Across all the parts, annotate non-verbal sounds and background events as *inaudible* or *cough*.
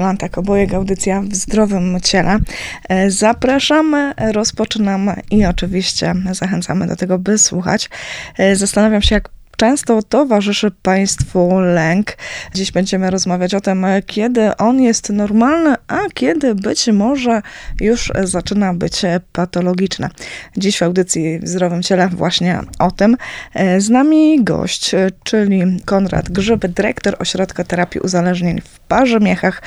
Jolanta Kobojek, audycja w zdrowym ciele. E, zapraszamy, rozpoczynamy i oczywiście zachęcamy do tego, by słuchać. E, zastanawiam się, jak często towarzyszy Państwu lęk. Dziś będziemy rozmawiać o tym, kiedy on jest normalny, a kiedy być może już zaczyna być patologiczny. Dziś w audycji w Zdrowym Ciele właśnie o tym. Z nami gość, czyli Konrad Grzyb, dyrektor Ośrodka Terapii Uzależnień w Parze Miechach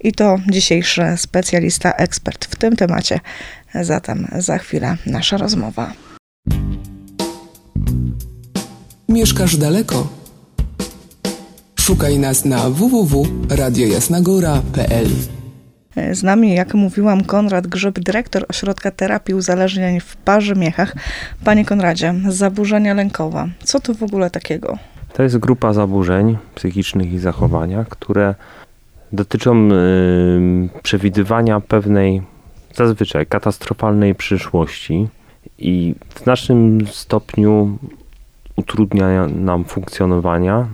i to dzisiejszy specjalista, ekspert w tym temacie. Zatem za chwilę nasza rozmowa. Mieszkasz daleko? Szukaj nas na www.radiojasnagora.pl Z nami, jak mówiłam, Konrad Grzyb, dyrektor Ośrodka Terapii Uzależnień w Parze Miechach. Panie Konradzie, zaburzenia lękowe. Co to w ogóle takiego? To jest grupa zaburzeń psychicznych i zachowania, które dotyczą y, przewidywania pewnej zazwyczaj katastrofalnej przyszłości i w znacznym stopniu utrudnia nam funkcjonowania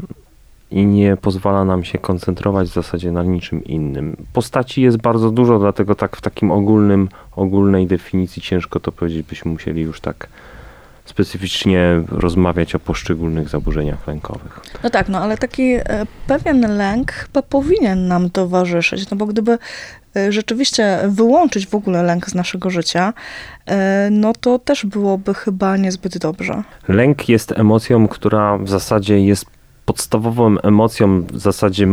i nie pozwala nam się koncentrować w zasadzie na niczym innym. Postaci jest bardzo dużo, dlatego tak w takim ogólnym, ogólnej definicji ciężko to powiedzieć, byśmy musieli już tak specyficznie rozmawiać o poszczególnych zaburzeniach lękowych. No tak, no ale taki e, pewien lęk chyba powinien nam towarzyszyć, no bo gdyby rzeczywiście wyłączyć w ogóle lęk z naszego życia, e, no to też byłoby chyba niezbyt dobrze. Lęk jest emocją, która w zasadzie jest podstawową emocją, w zasadzie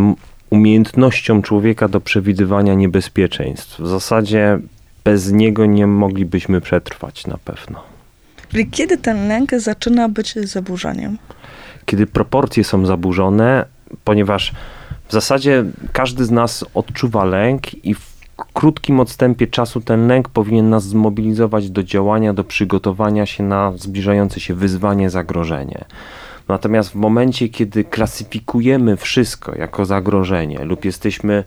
umiejętnością człowieka do przewidywania niebezpieczeństw. W zasadzie bez niego nie moglibyśmy przetrwać na pewno. Czyli kiedy ten lęk zaczyna być zaburzeniem? Kiedy proporcje są zaburzone, ponieważ w zasadzie każdy z nas odczuwa lęk i w krótkim odstępie czasu ten lęk powinien nas zmobilizować do działania, do przygotowania się na zbliżające się wyzwanie, zagrożenie. Natomiast w momencie, kiedy klasyfikujemy wszystko jako zagrożenie lub jesteśmy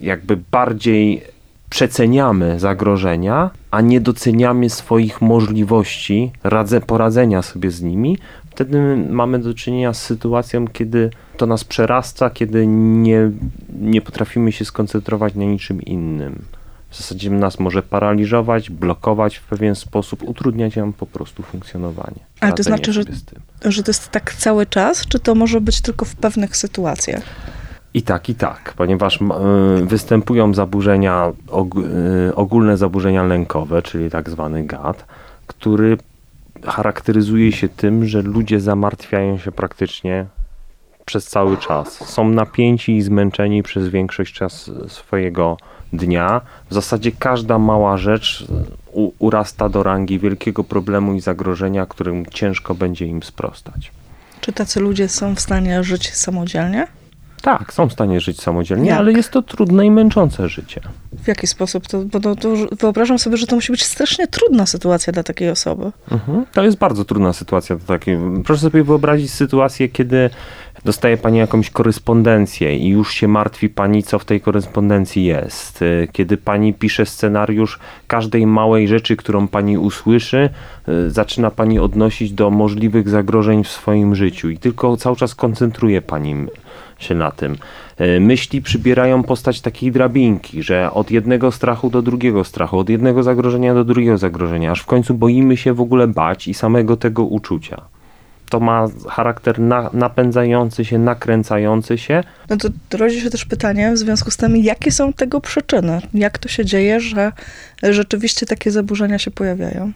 jakby bardziej przeceniamy zagrożenia, a nie doceniamy swoich możliwości radze, poradzenia sobie z nimi, wtedy mamy do czynienia z sytuacją, kiedy to nas przerasta, kiedy nie, nie potrafimy się skoncentrować na niczym innym. W zasadzie nas może paraliżować, blokować w pewien sposób, utrudniać nam po prostu funkcjonowanie. Ale to znaczy, że, że to jest tak cały czas, czy to może być tylko w pewnych sytuacjach? I tak, i tak, ponieważ y, występują zaburzenia, y, ogólne zaburzenia lękowe, czyli tak zwany GAD, który charakteryzuje się tym, że ludzie zamartwiają się praktycznie przez cały czas. Są napięci i zmęczeni przez większość czasu swojego dnia. W zasadzie każda mała rzecz u, urasta do rangi wielkiego problemu i zagrożenia, którym ciężko będzie im sprostać. Czy tacy ludzie są w stanie żyć samodzielnie? Tak, są w stanie żyć samodzielnie, Jak? ale jest to trudne i męczące życie. W jaki sposób? To, bo to, to wyobrażam sobie, że to musi być strasznie trudna sytuacja dla takiej osoby. Mhm. To jest bardzo trudna sytuacja. Dla takiej. Proszę sobie wyobrazić sytuację, kiedy dostaje pani jakąś korespondencję i już się martwi pani, co w tej korespondencji jest. Kiedy pani pisze scenariusz każdej małej rzeczy, którą pani usłyszy, y, zaczyna pani odnosić do możliwych zagrożeń w swoim życiu i tylko cały czas koncentruje pani się na tym. E, myśli przybierają postać takiej drabinki, że od jednego strachu do drugiego strachu, od jednego zagrożenia do drugiego zagrożenia, aż w końcu boimy się w ogóle bać i samego tego uczucia. To ma charakter na, napędzający się, nakręcający się. No to rodzi się też pytanie w związku z tym, jakie są tego przyczyny? Jak to się dzieje, że rzeczywiście takie zaburzenia się pojawiają?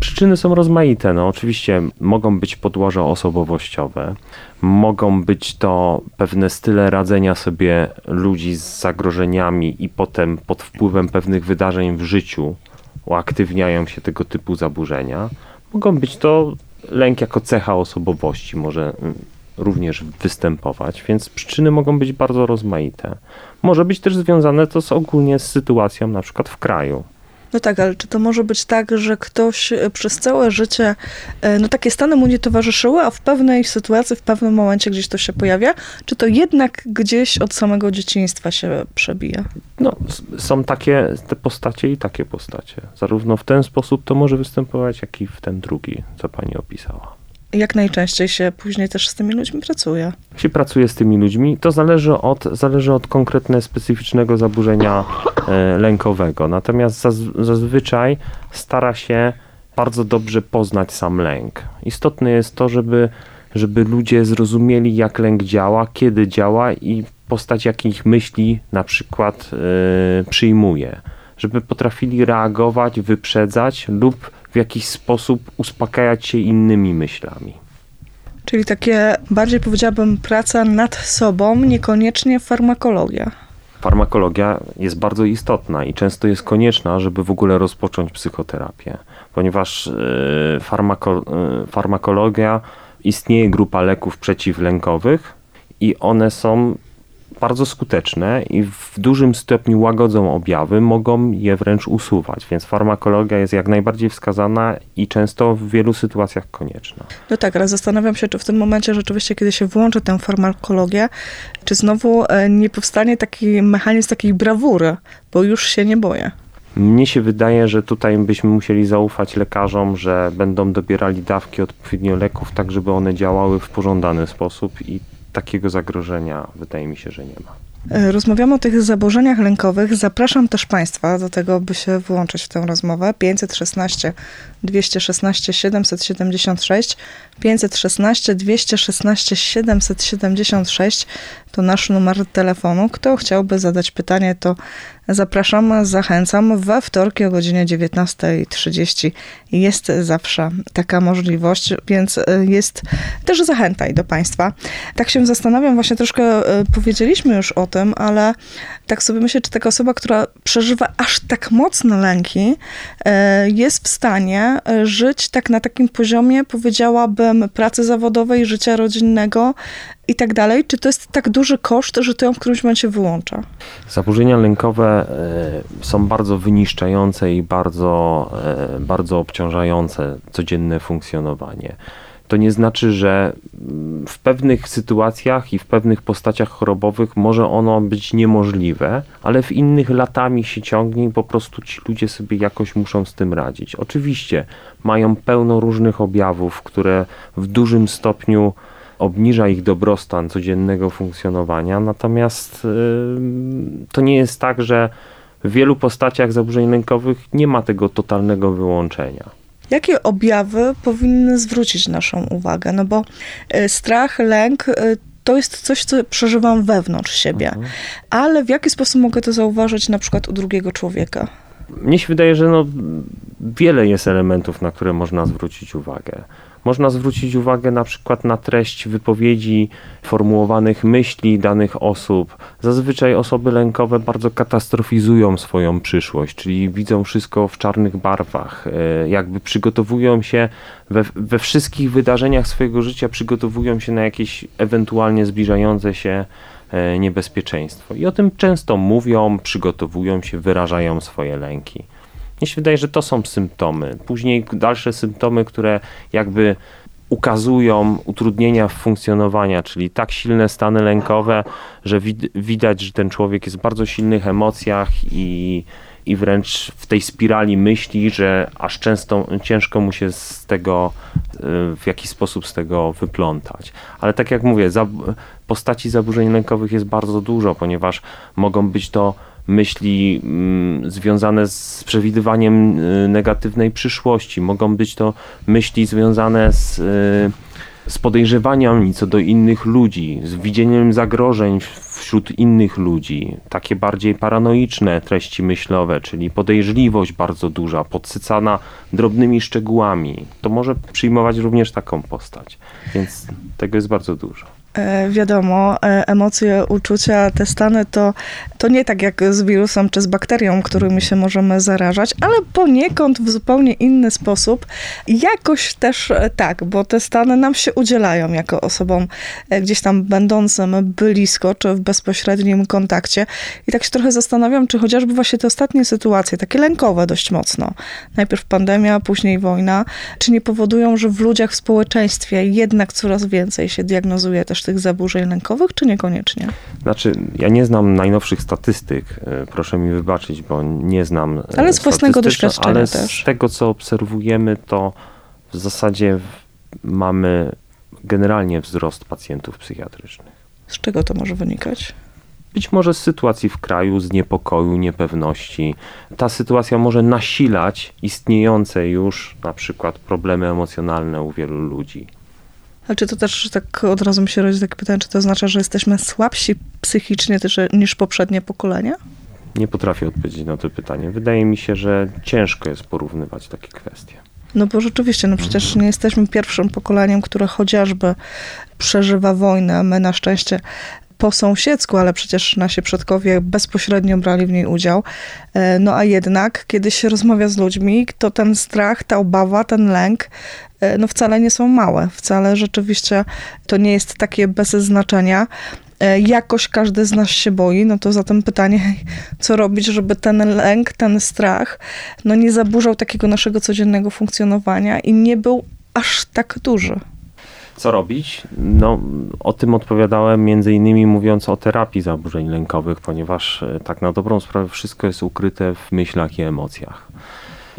Przyczyny są rozmaite. No, oczywiście mogą być podłoża osobowościowe, mogą być to pewne style radzenia sobie ludzi z zagrożeniami i potem pod wpływem pewnych wydarzeń w życiu uaktywniają się tego typu zaburzenia. Mogą być to lęk jako cecha osobowości, może mm, również występować, więc przyczyny mogą być bardzo rozmaite. Może być też związane to z ogólnie z sytuacją na przykład w kraju. No tak, ale czy to może być tak, że ktoś e, przez całe życie, e, no takie stany mu nie towarzyszyły, a w pewnej sytuacji, w pewnym momencie gdzieś to się pojawia? Czy to jednak gdzieś od samego dzieciństwa się przebija? No, są takie te postacie i takie postacie. Zarówno w ten sposób to może występować, jak i w ten drugi, co pani opisała. Jak najczęściej się później też z tymi ludźmi pracuje? się pracuje z tymi ludźmi, to zależy od, zależy od konkretnego, specyficznego zaburzenia e, lękowego. Natomiast zaz, zazwyczaj stara się bardzo dobrze poznać sam lęk. Istotne jest to, żeby, żeby ludzie zrozumieli, jak lęk działa, kiedy działa i postać jakich myśli na przykład e, przyjmuje. Żeby potrafili reagować, wyprzedzać lub w jakiś sposób uspokajać się innymi myślami. Czyli takie bardziej powiedziałabym praca nad sobą, niekoniecznie farmakologia. Farmakologia jest bardzo istotna i często jest konieczna, żeby w ogóle rozpocząć psychoterapię, ponieważ yy, farmako, yy, farmakologia istnieje grupa leków przeciwlękowych i one są bardzo skuteczne i w dużym stopniu łagodzą objawy, mogą je wręcz usuwać, więc farmakologia jest jak najbardziej wskazana i często w wielu sytuacjach konieczna. No tak, ale zastanawiam się, czy w tym momencie rzeczywiście, kiedy się włączy tę farmakologię, czy znowu e, nie powstanie taki mechanizm takiej brawury, bo już się nie boję. Mnie się wydaje, że tutaj byśmy musieli zaufać lekarzom, że będą dobierali dawki odpowiednio leków, tak żeby one działały w pożądany sposób i takiego zagrożenia wydaje mi się, że nie ma. E, rozmawiamy o tych zaburzeniach lękowych. Zapraszam też Państwa do tego, by się włączyć w tę rozmowę. 516 216 776 516 216 776 to nasz numer telefonu. Kto chciałby zadać pytanie, to zapraszam, zachęcam. We wtorki o godzinie 19.30 jest zawsze taka możliwość, więc e, jest też zachęta i do Państwa. Tak się zastanawiam, właśnie troszkę e, powiedzieliśmy już o tym, ale tak sobie myślę, czy taka osoba, która przeżywa aż tak mocno lęki, e, jest w stanie żyć tak na takim poziomie, powiedziałabym, pracy zawodowej, życia rodzinnego i tak dalej? Czy to jest tak duży koszt, że to ją w którymś momencie wyłącza? Zaburzenia lękowe e, są bardzo wyniszczające i bardzo, e, bardzo obciążające codzienne funkcjonowanie. To nie znaczy, że mm, w pewnych sytuacjach i w pewnych postaciach chorobowych może ono być niemożliwe, ale w innych latami się ciągnie i po prostu ci ludzie sobie jakoś muszą z tym radzić. Oczywiście mają pełno różnych objawów, które w dużym stopniu obniża ich dobrostan codziennego funkcjonowania, natomiast yy, to nie jest tak, że w wielu postaciach zaburzeń lękowych nie ma tego totalnego wyłączenia. Jakie objawy powinny zwrócić naszą uwagę? No bo y, strach, lęk y, to jest coś, co przeżywam wewnątrz siebie, mhm. ale w jaki sposób mogę to zauważyć na przykład u drugiego człowieka? Mnie się wydaje, że no, wiele jest elementów, na które można zwrócić uwagę. Można zwrócić uwagę na przykład na treść wypowiedzi, formułowanych myśli danych osób. Zazwyczaj osoby lękowe bardzo katastrofizują swoją przyszłość, czyli widzą wszystko w czarnych barwach. E, jakby przygotowują się we, we wszystkich wydarzeniach swojego życia, przygotowują się na jakieś ewentualnie zbliżające się e, niebezpieczeństwo. I o tym często mówią, przygotowują się, wyrażają swoje lęki. Mnie się wydaje, że to są symptomy. Później dalsze symptomy, które jakby ukazują utrudnienia w funkcjonowaniu, czyli tak silne stany lękowe, że wid widać, że ten człowiek jest w bardzo silnych emocjach i, i wręcz w tej spirali myśli, że aż często ciężko mu się z tego y, w jakiś sposób z tego wyplątać. Ale tak jak mówię, za, postaci zaburzeń lękowych jest bardzo dużo, ponieważ mogą być to myśli mm, związane z przewidywaniem y, negatywnej przyszłości, mogą być to myśli związane z, y, z podejrzewaniem co do innych ludzi, z widzeniem zagrożeń wśród innych ludzi, takie bardziej paranoiczne treści myślowe, czyli podejrzliwość bardzo duża, podsycana drobnymi szczegółami. To może przyjmować również taką postać, więc tego jest bardzo dużo. E, wiadomo, e, emocje, uczucia, te stany to, to nie tak jak z wirusem czy z bakterią, którymi się możemy zarażać, ale poniekąd w zupełnie inny sposób. Jakoś też e, tak, bo te stany nam się udzielają jako osobom gdzieś tam będącym blisko czy w bezpośrednim kontakcie. I tak się trochę zastanawiam, czy chociażby właśnie te ostatnie sytuacje, takie lękowe dość mocno, najpierw pandemia, później wojna, czy nie powodują, że w ludziach, w społeczeństwie jednak coraz więcej się diagnozuje też tych zaburzeń lękowych, czy niekoniecznie? Znaczy, ja nie znam najnowszych statystyk, e, proszę mi wybaczyć, bo nie znam. Ale z własnego doświadczenia ale też. Z tego, co obserwujemy, to w zasadzie mamy generalnie wzrost pacjentów psychiatrycznych. Z czego to może wynikać? Być może z sytuacji w kraju, z niepokoju, niepewności. Ta sytuacja może nasilać istniejące już na przykład problemy emocjonalne u wielu ludzi. Ale czy to też tak od razu mi się rodzi takie pytanie, czy to oznacza, że jesteśmy słabsi psychicznie też niż poprzednie pokolenia? Nie potrafię odpowiedzieć na to pytanie. Wydaje mi się, że ciężko jest porównywać takie kwestie. No bo rzeczywiście, no przecież nie jesteśmy pierwszym pokoleniem, które chociażby przeżywa wojnę. My na szczęście po sąsiedzku, ale przecież nasi przodkowie bezpośrednio brali w niej udział. E, no a jednak, kiedy się rozmawia z ludźmi, to ten strach, ta obawa, ten lęk, no wcale nie są małe. Wcale rzeczywiście to nie jest takie bez znaczenia. E, jakoś każdy z nas się boi, no to zatem pytanie, *laughs* co robić, żeby ten lęk, ten strach, no nie zaburzał takiego naszego codziennego funkcjonowania i nie był aż tak duży. Co robić? No, o tym odpowiadałem między innymi mówiąc o terapii zaburzeń lękowych, ponieważ e, tak na dobrą sprawę wszystko jest ukryte w myślach i emocjach.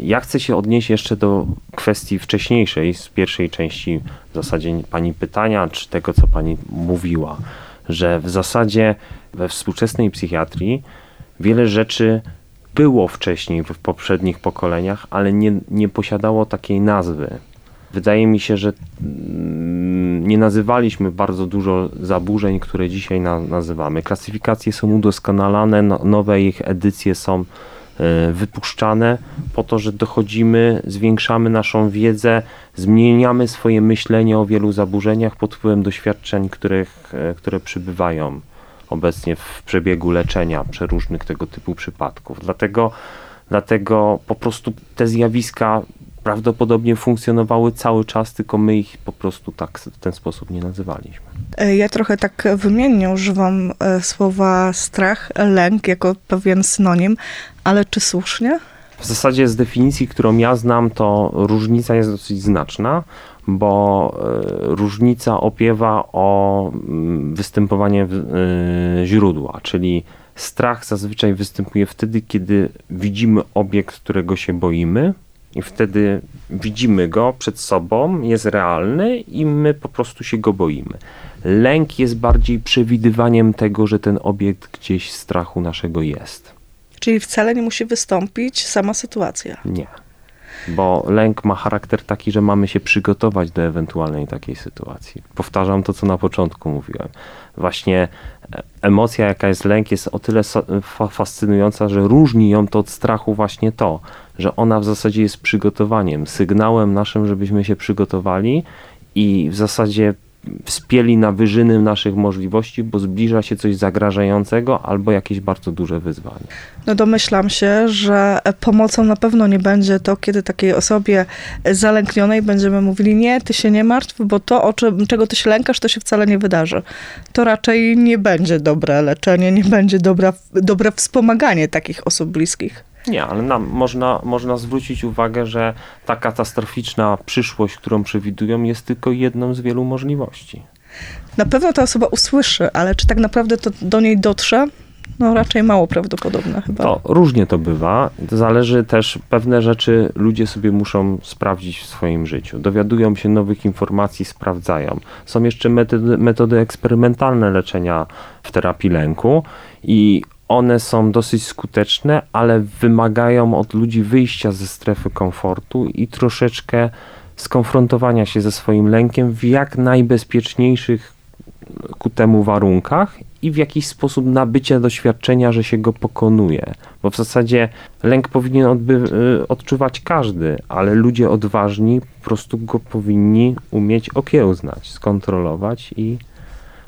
Ja chcę się odnieść jeszcze do kwestii wcześniejszej, z pierwszej części w zasadzie pani pytania, czy tego, co pani mówiła że w zasadzie we współczesnej psychiatrii wiele rzeczy było wcześniej w poprzednich pokoleniach, ale nie, nie posiadało takiej nazwy. Wydaje mi się, że mm, nie nazywaliśmy bardzo dużo zaburzeń, które dzisiaj na, nazywamy. Klasyfikacje są udoskonalane, no, nowe ich edycje są wypuszczane po to, że dochodzimy, zwiększamy naszą wiedzę, zmieniamy swoje myślenie o wielu zaburzeniach pod wpływem doświadczeń, których, e, które przybywają obecnie w przebiegu leczenia przeróżnych tego typu przypadków. Dlatego, dlatego po prostu te zjawiska prawdopodobnie funkcjonowały cały czas, tylko my ich po prostu tak w ten sposób nie nazywaliśmy. E, ja trochę tak wymiennie używam e, słowa strach, lęk jako pewien synonim, ale czy słusznie? W zasadzie z definicji, którą ja znam, to różnica jest dosyć znaczna, bo e, różnica opiewa o mm, występowanie źródła, czyli strach zazwyczaj występuje wtedy, kiedy widzimy obiekt, którego się boimy, i wtedy widzimy go przed sobą, jest realny i my po prostu się go boimy. Lęk jest bardziej przewidywaniem tego, że ten obiekt gdzieś strachu naszego jest. Czyli wcale nie musi wystąpić sama sytuacja. Nie. Bo lęk ma charakter taki, że mamy się przygotować do ewentualnej takiej sytuacji. Powtarzam to, co na początku mówiłem. Właśnie e, emocja, jaka jest lęk, jest o tyle fascynująca, że różni ją to od strachu właśnie to, że ona w zasadzie jest przygotowaniem, sygnałem naszym, żebyśmy się przygotowali i w zasadzie wspięli na wyżyny naszych możliwości, bo zbliża się coś zagrażającego albo jakieś bardzo duże wyzwanie. No domyślam się, że pomocą na pewno nie będzie to, kiedy takiej osobie zalęknionej będziemy mówili, nie, ty się nie martw, bo to, o czym, czego ty się lękasz, to się wcale nie wydarzy. To raczej nie będzie dobre leczenie, nie będzie dobra, dobre wspomaganie takich osób bliskich. Nie, ale nam można, można zwrócić uwagę, że ta katastroficzna przyszłość, którą przewidują, jest tylko jedną z wielu możliwości. Na pewno ta osoba usłyszy, ale czy tak naprawdę to do niej dotrze? No raczej mało prawdopodobne chyba. To różnie to bywa. Zależy też, pewne rzeczy ludzie sobie muszą sprawdzić w swoim życiu. Dowiadują się nowych informacji, sprawdzają. Są jeszcze metody, metody eksperymentalne leczenia w terapii lęku i one są dosyć skuteczne, ale wymagają od ludzi wyjścia ze strefy komfortu i troszeczkę skonfrontowania się ze swoim lękiem w jak najbezpieczniejszych ku temu warunkach i w jakiś sposób nabycia doświadczenia, że się go pokonuje. Bo w zasadzie lęk powinien y, odczuwać każdy, ale ludzie odważni po prostu go powinni umieć okiełznać, skontrolować i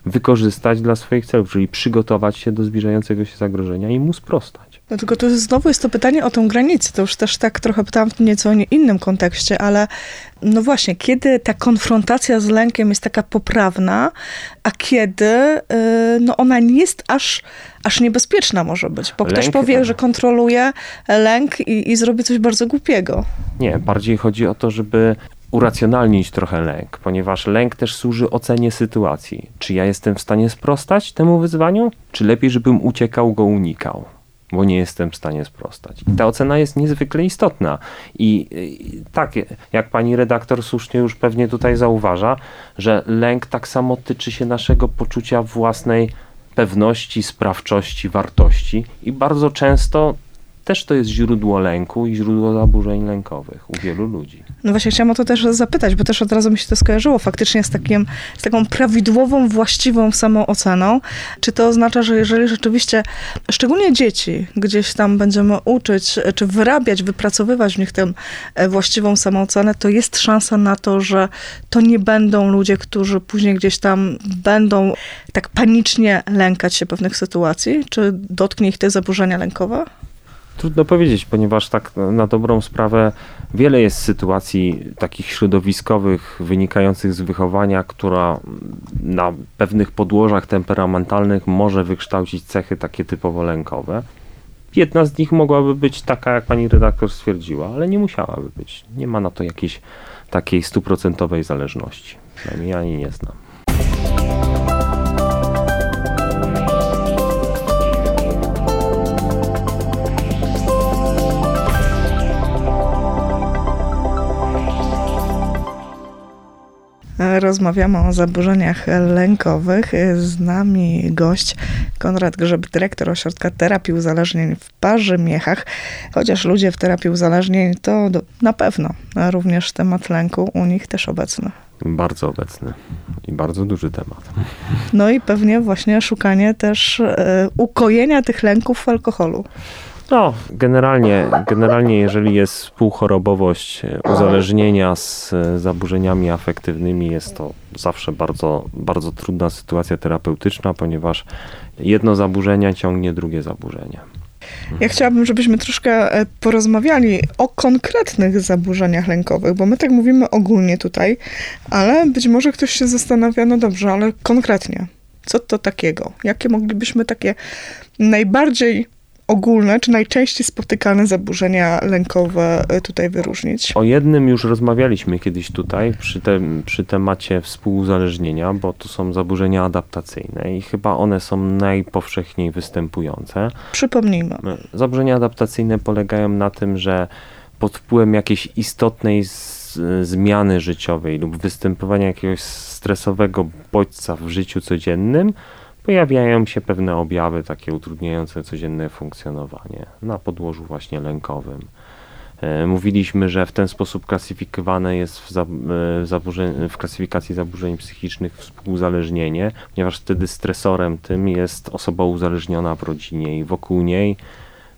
wykorzystać dla swoich celów, czyli przygotować się do zbliżającego się zagrożenia i mu sprostać. No tylko to znowu jest to pytanie o tę granicę. To już też tak trochę pytałam w nieco innym kontekście, ale no właśnie, kiedy ta konfrontacja z lękiem jest taka poprawna, a kiedy yy, no ona nie jest aż, aż niebezpieczna może być, bo lęk, ktoś powie, tak. że kontroluje lęk i, i zrobi coś bardzo głupiego. Nie, bardziej chodzi o to, żeby uracjonalnić trochę lęk, ponieważ lęk też służy ocenie sytuacji. Czy ja jestem w stanie sprostać temu wyzwaniu, czy lepiej, żebym uciekał, go unikał? bo nie jestem w stanie sprostać. I ta ocena jest niezwykle istotna. I, i tak, jak pani redaktor słusznie już pewnie tutaj zauważa, że lęk tak samo tyczy się naszego poczucia własnej pewności, sprawczości, wartości i bardzo często też to jest źródło lęku i źródło zaburzeń lękowych u wielu ludzi. No właśnie chciałam o to też zapytać, bo też od razu mi się to skojarzyło faktycznie z, takim, z taką prawidłową, właściwą samooceną. Czy to oznacza, że jeżeli rzeczywiście, szczególnie dzieci, gdzieś tam będziemy uczyć, czy wyrabiać, wypracowywać w nich tę e, właściwą samoocenę, to jest szansa na to, że to nie będą ludzie, którzy później gdzieś tam będą tak panicznie lękać się pewnych sytuacji? Czy dotknie ich te zaburzenia lękowe? Trudno powiedzieć, ponieważ tak na dobrą sprawę wiele jest sytuacji takich środowiskowych wynikających z wychowania, która na pewnych podłożach temperamentalnych może wykształcić cechy takie typowo lękowe. Jedna z nich mogłaby być taka, jak pani redaktor stwierdziła, ale nie musiałaby być. Nie ma na to jakiejś takiej stuprocentowej zależności. Przynajmniej ja jej nie znam. Rozmawiamy o zaburzeniach lękowych. Z nami gość Konrad Grzyb, dyrektor Ośrodka Terapii Uzależnień w Parze Miechach. Chociaż ludzie w terapii uzależnień to na pewno również temat lęku u nich też obecny. Bardzo obecny i bardzo duży temat. No i pewnie właśnie szukanie też e, ukojenia tych lęków w alkoholu. No, generalnie, generalnie jeżeli jest współchorobowość uzależnienia z zaburzeniami afektywnymi, jest to zawsze bardzo, bardzo trudna sytuacja terapeutyczna, ponieważ jedno zaburzenie ciągnie drugie zaburzenie. Ja chciałabym, żebyśmy troszkę e, porozmawiali o konkretnych zaburzeniach lękowych, bo my tak mówimy ogólnie tutaj, ale być może ktoś się zastanawia, no dobrze, ale konkretnie, co to takiego? Jakie moglibyśmy takie najbardziej ogólne, czy najczęściej spotykane zaburzenia lękowe e, tutaj wyróżnić? O jednym już rozmawialiśmy kiedyś tutaj przy, te, przy temacie współuzależnienia, bo to są zaburzenia adaptacyjne i chyba one są najpowszechniej występujące. Przypomnijmy. E, zaburzenia adaptacyjne polegają na tym, że pod wpływem jakiejś istotnej zmiany życiowej lub występowania jakiegoś stresowego bodźca w życiu codziennym, pojawiają się pewne objawy takie utrudniające codzienne funkcjonowanie na podłożu właśnie lękowym. E, mówiliśmy, że w ten sposób klasyfikowane jest w, e, w, klasyfikacji zaburzeń psychicznych współuzależnienie, ponieważ wtedy stresorem tym jest osoba uzależniona w rodzinie i wokół niej,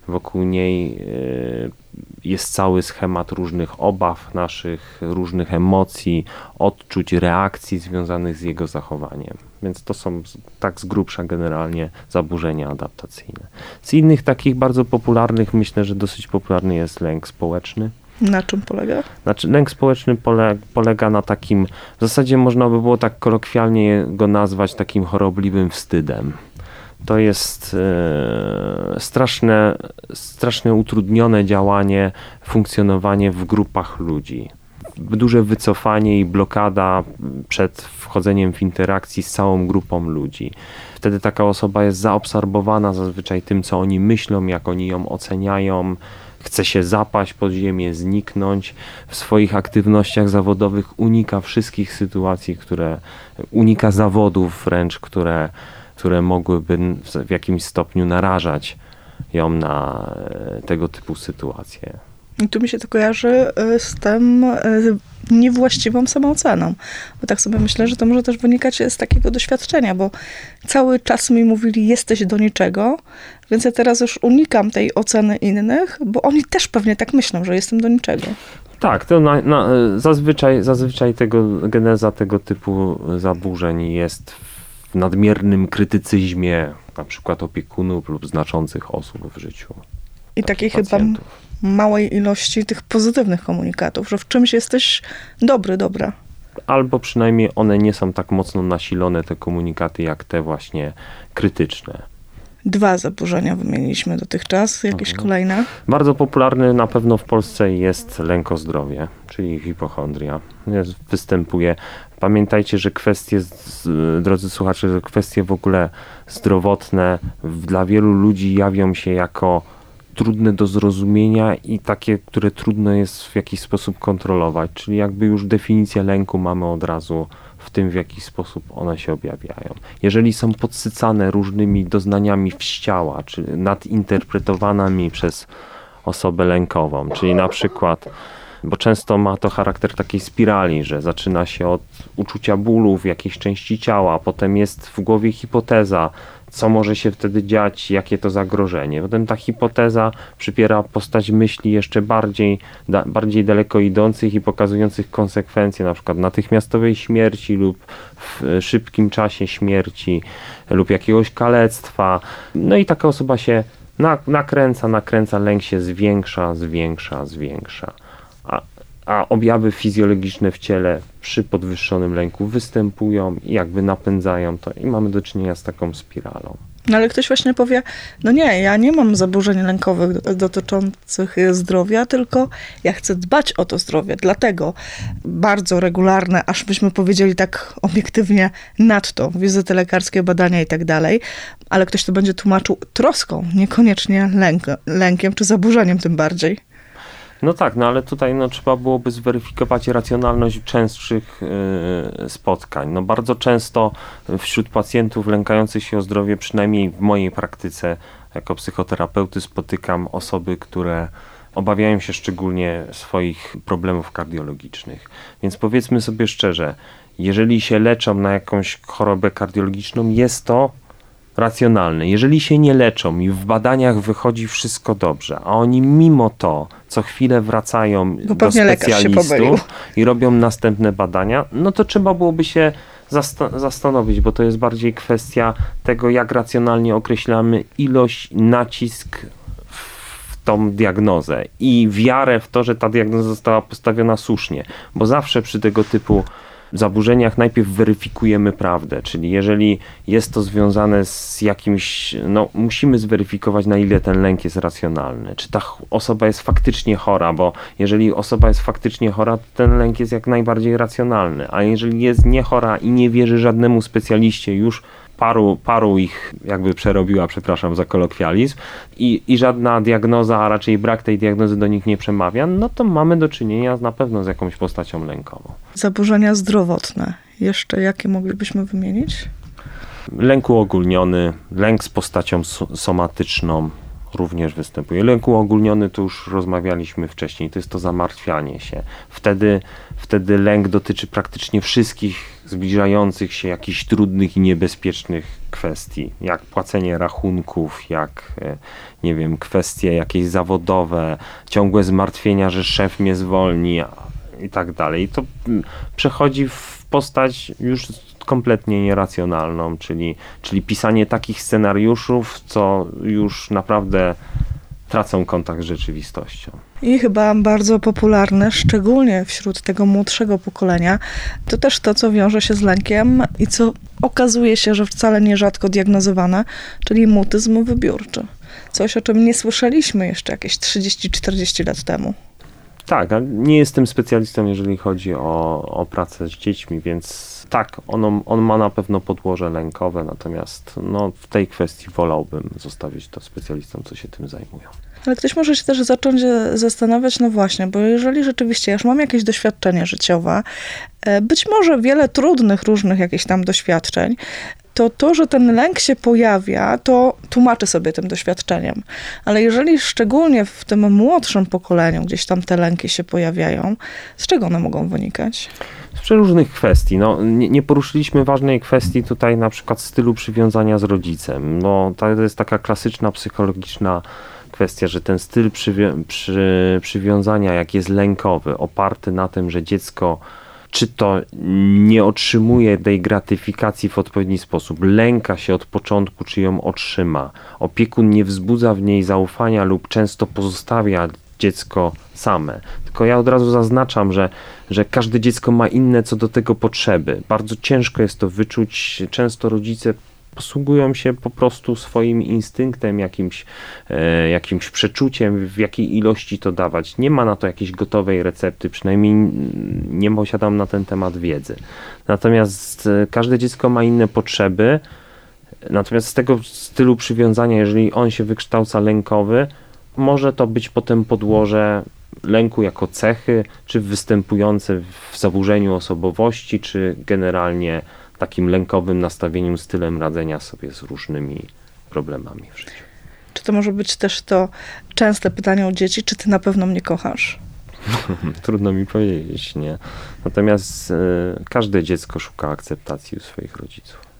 wokół niej e, jest cały schemat różnych obaw naszych, różnych emocji, odczuć, reakcji związanych z jego zachowaniem. Więc to są tak z grubsza generalnie zaburzenia adaptacyjne. Z innych takich bardzo popularnych myślę, że dosyć popularny jest lęk społeczny. Na czym polega? Znaczy, lęk społeczny pole, polega na takim, w zasadzie można by było tak kolokwialnie go nazwać takim chorobliwym wstydem. To jest e, straszne, straszne utrudnione działanie, funkcjonowanie w grupach ludzi duże wycofanie i blokada przed wchodzeniem w interakcji z całą grupą ludzi. Wtedy taka osoba jest zaobserwowana zazwyczaj tym, co oni myślą, jak oni ją oceniają, chce się zapaść pod ziemię, zniknąć. W swoich aktywnościach zawodowych unika wszystkich sytuacji, które unika zawodów wręcz, które, które mogłyby w jakimś stopniu narażać ją na e, tego typu sytuacje. I tu mi się to kojarzy y, z tym y, niewłaściwą samooceną. Bo tak sobie myślę, że to może też wynikać z takiego doświadczenia, bo cały czas mi mówili, jesteś do niczego, więc ja teraz już unikam tej oceny innych, bo oni też pewnie tak myślą, że jestem do niczego. Tak, to na, na, zazwyczaj, zazwyczaj tego, geneza tego typu zaburzeń jest w nadmiernym krytycyzmie na przykład opiekunów lub znaczących osób w życiu. I takiej chyba małej ilości tych pozytywnych komunikatów, że w czymś jesteś dobry, dobra. Albo przynajmniej one nie są tak mocno nasilone, te komunikaty, jak te właśnie krytyczne. Dwa zaburzenia wymieniliśmy dotychczas, jakieś Mhm. kolejne? Bardzo popularny na pewno w Polsce jest lęk o zdrowie, czyli hipochondria. Jest, występuje. Pamiętajcie, że kwestie, drodzy słuchacze, że kwestie w ogóle zdrowotne dla wielu ludzi jawią się jako trudne do zrozumienia i takie, które trudno jest w jakiś sposób kontrolować. Czyli jakby już definicję lęku mamy od razu w tym, w jaki sposób one się objawiają. Jeżeli są podsycane różnymi doznaniami wściała, czy nadinterpretowanymi przez osobę lękową, czyli na przykład, bo często ma to charakter takiej spirali, że zaczyna się od uczucia bólu w jakiejś części ciała, potem jest w głowie hipoteza, co może się wtedy dziać, jakie to zagrożenie. Potem ta hipoteza przypiera postać myśli jeszcze bardziej, da, bardziej daleko idących i pokazujących konsekwencje, na przykład natychmiastowej śmierci lub w e, szybkim czasie śmierci lub jakiegoś kalectwa. No i taka osoba się na, nakręca, nakręca, lęk się zwiększa, zwiększa, zwiększa. A, objawy fizjologiczne w ciele przy podwyższonym lęku występują i jakby napędzają to i mamy do czynienia z taką spiralą. No ale ktoś właśnie powie, no nie, ja nie mam zaburzeń lękowych do- dotyczących e, zdrowia, tylko ja chcę dbać o to zdrowie, dlatego bardzo regularne, aż byśmy powiedzieli tak obiektywnie, nadto wizyty lekarskie, badania i tak dalej, ale ktoś to będzie tłumaczył troską, niekoniecznie lęk, lękiem czy zaburzeniem tym bardziej. No tak, no ale tutaj no, trzeba byłoby zweryfikować racjonalność częstszych yy, spotkań. No bardzo często wśród pacjentów lękających się o zdrowie, przynajmniej w mojej praktyce jako psychoterapeuty spotykam osoby, które obawiają się szczególnie swoich problemów kardiologicznych. Więc powiedzmy sobie szczerze, jeżeli się leczą na jakąś chorobę kardiologiczną, jest to racjonalne. Jeżeli się nie leczą i w badaniach wychodzi wszystko dobrze, a oni mimo to co chwilę wracają Bo do specjalistów i robią następne badania, no to trzeba byłoby się zasta- zastanowić, bo to jest bardziej kwestia tego, jak racjonalnie określamy ilość, nacisk w tą diagnozę i wiarę w to, że ta diagnoza została postawiona słusznie, bo zawsze przy tego typu zaburzeniach najpierw weryfikujemy prawdę, czyli jeżeli jest to związane z jakimś, no musimy zweryfikować na ile ten lęk jest racjonalny, czy ta osoba jest faktycznie chora, bo jeżeli osoba jest faktycznie chora, to ten lęk jest jak najbardziej racjonalny, a jeżeli jest niechora i nie wierzy żadnemu specjaliście już paru, paru ich jakby przerobiła, przepraszam za kolokwializm, i, i żadna diagnoza, a raczej brak tej diagnozy do nich nie przemawia, no to mamy do czynienia na pewno z jakąś postacią lękową. Zaburzenia zdrowotne. Jeszcze jakie moglibyśmy wymienić? Lęk uogólniony, lęk z postacią so- somatyczną również występuje. Lęk uogólniony to już rozmawialiśmy wcześniej, to jest to zamartwianie się. Wtedy, wtedy lęk dotyczy praktycznie wszystkich zbliżających się jakichś trudnych i niebezpiecznych kwestii, jak płacenie rachunków, jak e, nie wiem, kwestie jakieś zawodowe, ciągłe zmartwienia, że szef mnie zwolni i tak dalej. I to mm, przechodzi w postać już kompletnie nieracjonalną, czyli, czyli pisanie takich scenariuszów, co już naprawdę tracą kontakt z rzeczywistością. I chyba bardzo popularne, szczególnie wśród tego młodszego pokolenia, to też to, co wiąże się z lękiem i co okazuje się, że wcale nierzadko diagnozowane, czyli mutyzm wybiórczy. Coś, o czym nie słyszeliśmy jeszcze jakieś 30-40 lat temu. Tak, nie jestem specjalistą, jeżeli chodzi o, o pracę z dziećmi, więc tak, ono, on ma na pewno podłoże lękowe, natomiast no, w tej kwestii wolałbym zostawić to specjalistom, co się tym zajmują. Ale ktoś może się też zacząć e, zastanawiać, no właśnie, bo jeżeli rzeczywiście ja już mam jakieś doświadczenie życiowe, e, być może wiele trudnych różnych jakichś tam doświadczeń, to to, że ten lęk się pojawia, to tłumaczę sobie tym doświadczeniem. Ale jeżeli szczególnie w tym młodszym pokoleniu gdzieś tam te lęki się pojawiają, z czego one mogą wynikać? Z przeróżnych kwestii. No, nie, nie poruszyliśmy ważnej kwestii tutaj na przykład stylu przywiązania z rodzicem. No, to jest taka klasyczna psychologiczna kwestia, że ten styl przy, przywiązania, jak jest lękowy, oparty na tym, że dziecko czy to nie otrzymuje tej gratyfikacji w odpowiedni sposób, lęka się od początku, czy ją otrzyma, opiekun nie wzbudza w niej zaufania lub często pozostawia dziecko same. Tylko ja od razu zaznaczam, że, że każde dziecko ma inne co do tego potrzeby. Bardzo ciężko jest to wyczuć. Często rodzice posługują się po prostu swoim instynktem, jakimś, e, jakimś przeczuciem, w jakiej ilości to dawać. Nie ma na to jakiejś gotowej recepty, przynajmniej nie posiadam na ten temat wiedzy. Natomiast e, każde dziecko ma inne potrzeby. Natomiast z tego stylu przywiązania, jeżeli on się wykształca lękowy, może to być potem podłoże lęku jako cechy, czy występujące w zaburzeniu osobowości, czy generalnie takim lękowym nastawieniem, stylem radzenia sobie z różnymi problemami w życiu. Czy to może być też to częste pytanie u dzieci, czy ty na pewno mnie kochasz? *laughs* Trudno mi powiedzieć, nie. Natomiast y, każde dziecko szuka akceptacji u swoich rodziców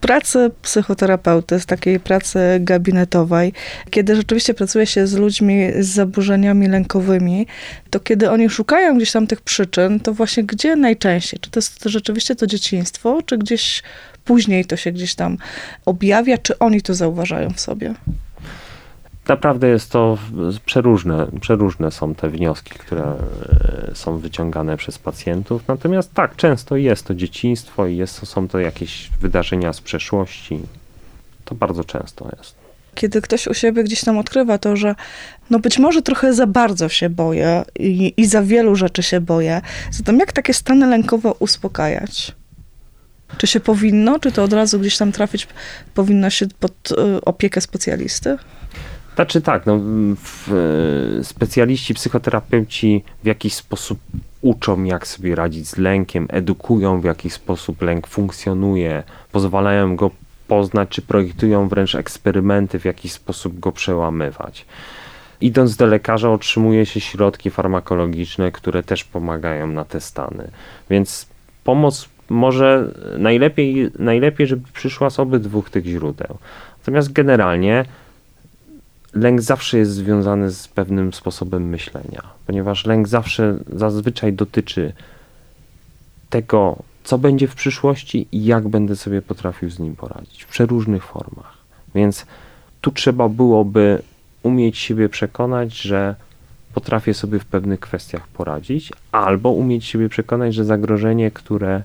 pracy psychoterapeuty, z takiej pracy gabinetowej, kiedy rzeczywiście pracuje się z ludźmi z zaburzeniami lękowymi, to kiedy oni szukają gdzieś tam tych przyczyn, to właśnie gdzie najczęściej? Czy to jest rzeczywiście to dzieciństwo, czy gdzieś później to się gdzieś tam objawia, czy oni to zauważają w sobie? Naprawdę jest to przeróżne, przeróżne są te wnioski, które e, są wyciągane przez pacjentów. Natomiast tak, często jest to dzieciństwo i jest, są to jakieś wydarzenia z przeszłości. To bardzo często jest. Kiedy ktoś u siebie gdzieś tam odkrywa to, że no być może trochę za bardzo się boję i, i za wielu rzeczy się boję, zatem jak takie stany lękowe uspokajać? Czy się powinno, czy to od razu gdzieś tam trafić powinno się pod y, opiekę specjalisty? Znaczy tak, no, w, specjaliści, psychoterapeuci w jakiś sposób uczą, jak sobie radzić z lękiem, edukują, w jaki sposób lęk funkcjonuje, pozwalają go poznać, czy projektują wręcz eksperymenty, w jaki sposób go przełamywać. Idąc do lekarza, otrzymuje się środki farmakologiczne, które też pomagają na te stany. Więc pomoc może najlepiej, najlepiej żeby przyszła z obydwu tych źródeł. Natomiast generalnie lęk zawsze jest związany z pewnym sposobem myślenia, ponieważ lęk zawsze zazwyczaj dotyczy tego, co będzie w przyszłości i jak będę sobie potrafił z nim poradzić w przeróżnych formach. Więc tu trzeba byłoby umieć siebie przekonać, że potrafię sobie w pewnych kwestiach poradzić, albo umieć siebie przekonać, że zagrożenie, które,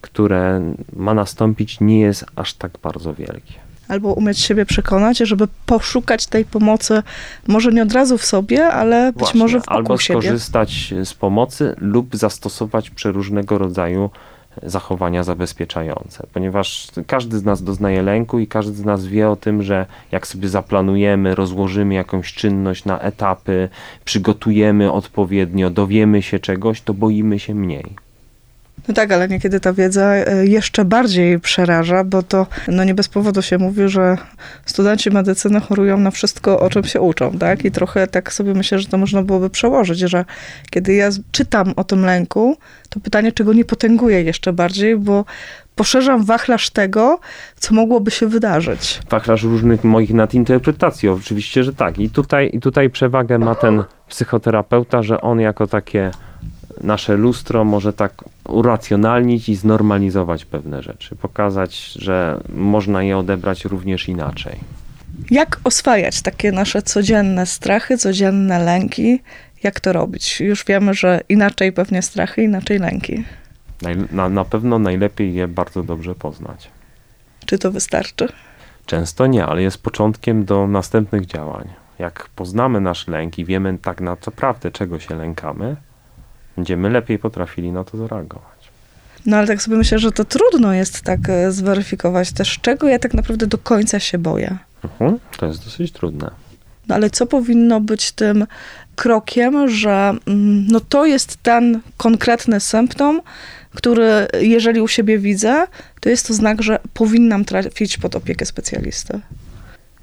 które ma nastąpić, nie jest aż tak bardzo wielkie albo umieć siebie przekonać, żeby poszukać tej pomocy, może nie od razu w sobie, ale być Właśnie, może w Albo siebie. skorzystać z pomocy lub zastosować przeróżnego rodzaju zachowania zabezpieczające, ponieważ każdy z nas doznaje lęku i każdy z nas wie o tym, że jak sobie zaplanujemy, rozłożymy jakąś czynność na etapy, przygotujemy odpowiednio, dowiemy się czegoś, to boimy się mniej. No tak, ale niekiedy ta wiedza e, jeszcze bardziej przeraża, bo to no nie bez powodu się mówi, że studenci medycyny chorują na wszystko, o czym się uczą, tak? I trochę tak sobie myślę, że to można byłoby przełożyć, że kiedy ja czytam o tym lęku, to pytanie, czego nie potęguję jeszcze bardziej, bo poszerzam wachlarz tego, co mogłoby się wydarzyć. Wachlarz różnych moich nadinterpretacji, oczywiście, że tak. I tutaj, i tutaj przewagę ma ten psychoterapeuta, że on jako takie nasze lustro może tak uracjonalnić i znormalizować pewne rzeczy, pokazać, że można je odebrać również inaczej. Jak oswajać takie nasze codzienne strachy, codzienne lęki? Jak to robić? Już wiemy, że inaczej pewnie strachy, inaczej lęki. Na, na pewno najlepiej je bardzo dobrze poznać. Czy to wystarczy? Często nie, ale jest początkiem do następnych działań. Jak poznamy nasz lęk i wiemy tak na co prawdę, czego się lękamy, będziemy lepiej potrafili na to zareagować. No ale tak sobie myślę, że to trudno jest tak e, zweryfikować też, czego ja tak naprawdę do końca się boję. Mhm, to jest dosyć trudne. No ale co powinno być tym krokiem, że mm, no to jest ten konkretny symptom, który jeżeli u siebie widzę, to jest to znak, że powinnam trafić pod opiekę specjalisty.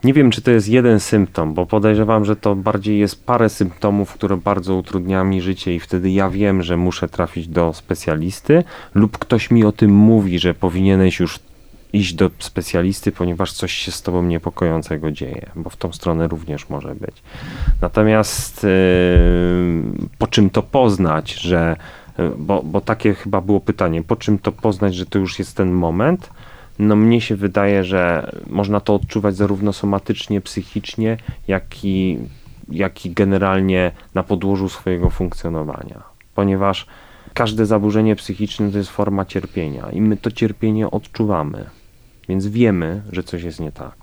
Nie wiem, czy to jest jeden symptom, bo podejrzewam, że to bardziej jest parę symptomów, które bardzo utrudniają mi życie i wtedy ja wiem, że muszę trafić do specjalisty lub ktoś mi o tym mówi, że powinieneś już iść do specjalisty, ponieważ coś się z tobą niepokojącego dzieje, bo w tą stronę również może być. Natomiast yy, po czym to poznać, że, yy, bo, bo takie chyba było pytanie, po czym to poznać, że to już jest ten moment, no mnie się wydaje, że można to odczuwać zarówno somatycznie, psychicznie, jak i, jak i generalnie na podłożu swojego funkcjonowania. Ponieważ każde zaburzenie psychiczne to jest forma cierpienia i my to cierpienie odczuwamy. więc wiemy, że coś jest nie tak.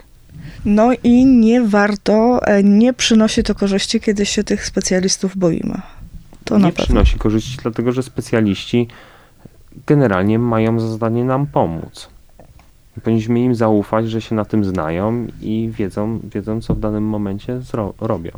No i nie warto, e, nie przynosi to korzyści, kiedy się tych specjalistów boimy. To nie przynosi korzyści, dlatego że specjaliści generalnie mają za zadanie nam pomóc. Powinniśmy im zaufać, że się na tym znają i wiedzą, wiedzą co w danym momencie zro- robią.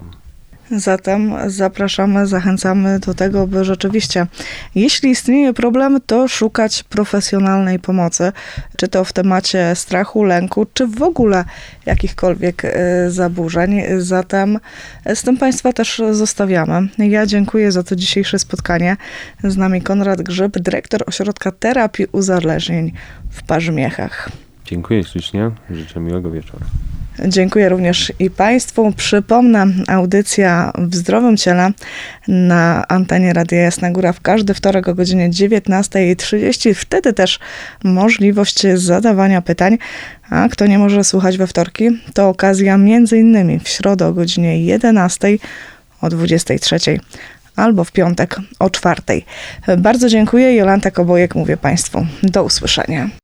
Zatem zapraszamy, zachęcamy do tego, by rzeczywiście, jeśli istnieje problem, to szukać profesjonalnej pomocy, czy to w temacie strachu, lęku, czy w ogóle jakichkolwiek e, zaburzeń. Zatem z tym Państwa też zostawiamy. Ja dziękuję za to dzisiejsze spotkanie. Z nami Konrad Grzyb, dyrektor Ośrodka Terapii Uzależnień w Parzmiechach. Dziękuję ślicznie, życzę miłego wieczoru. Dziękuję również i Państwu. Przypomnę, audycja w zdrowym ciele na antenie Radia Jasna Góra w każdy wtorek o godzinie 19.30. Wtedy też możliwość zadawania pytań. A kto nie może słuchać we wtorki, to okazja innymi w środę o godzinie 11.00 o 23.00 albo w piątek o 4.00. Bardzo dziękuję. Jolanta Kobojek mówię Państwu. Do usłyszenia.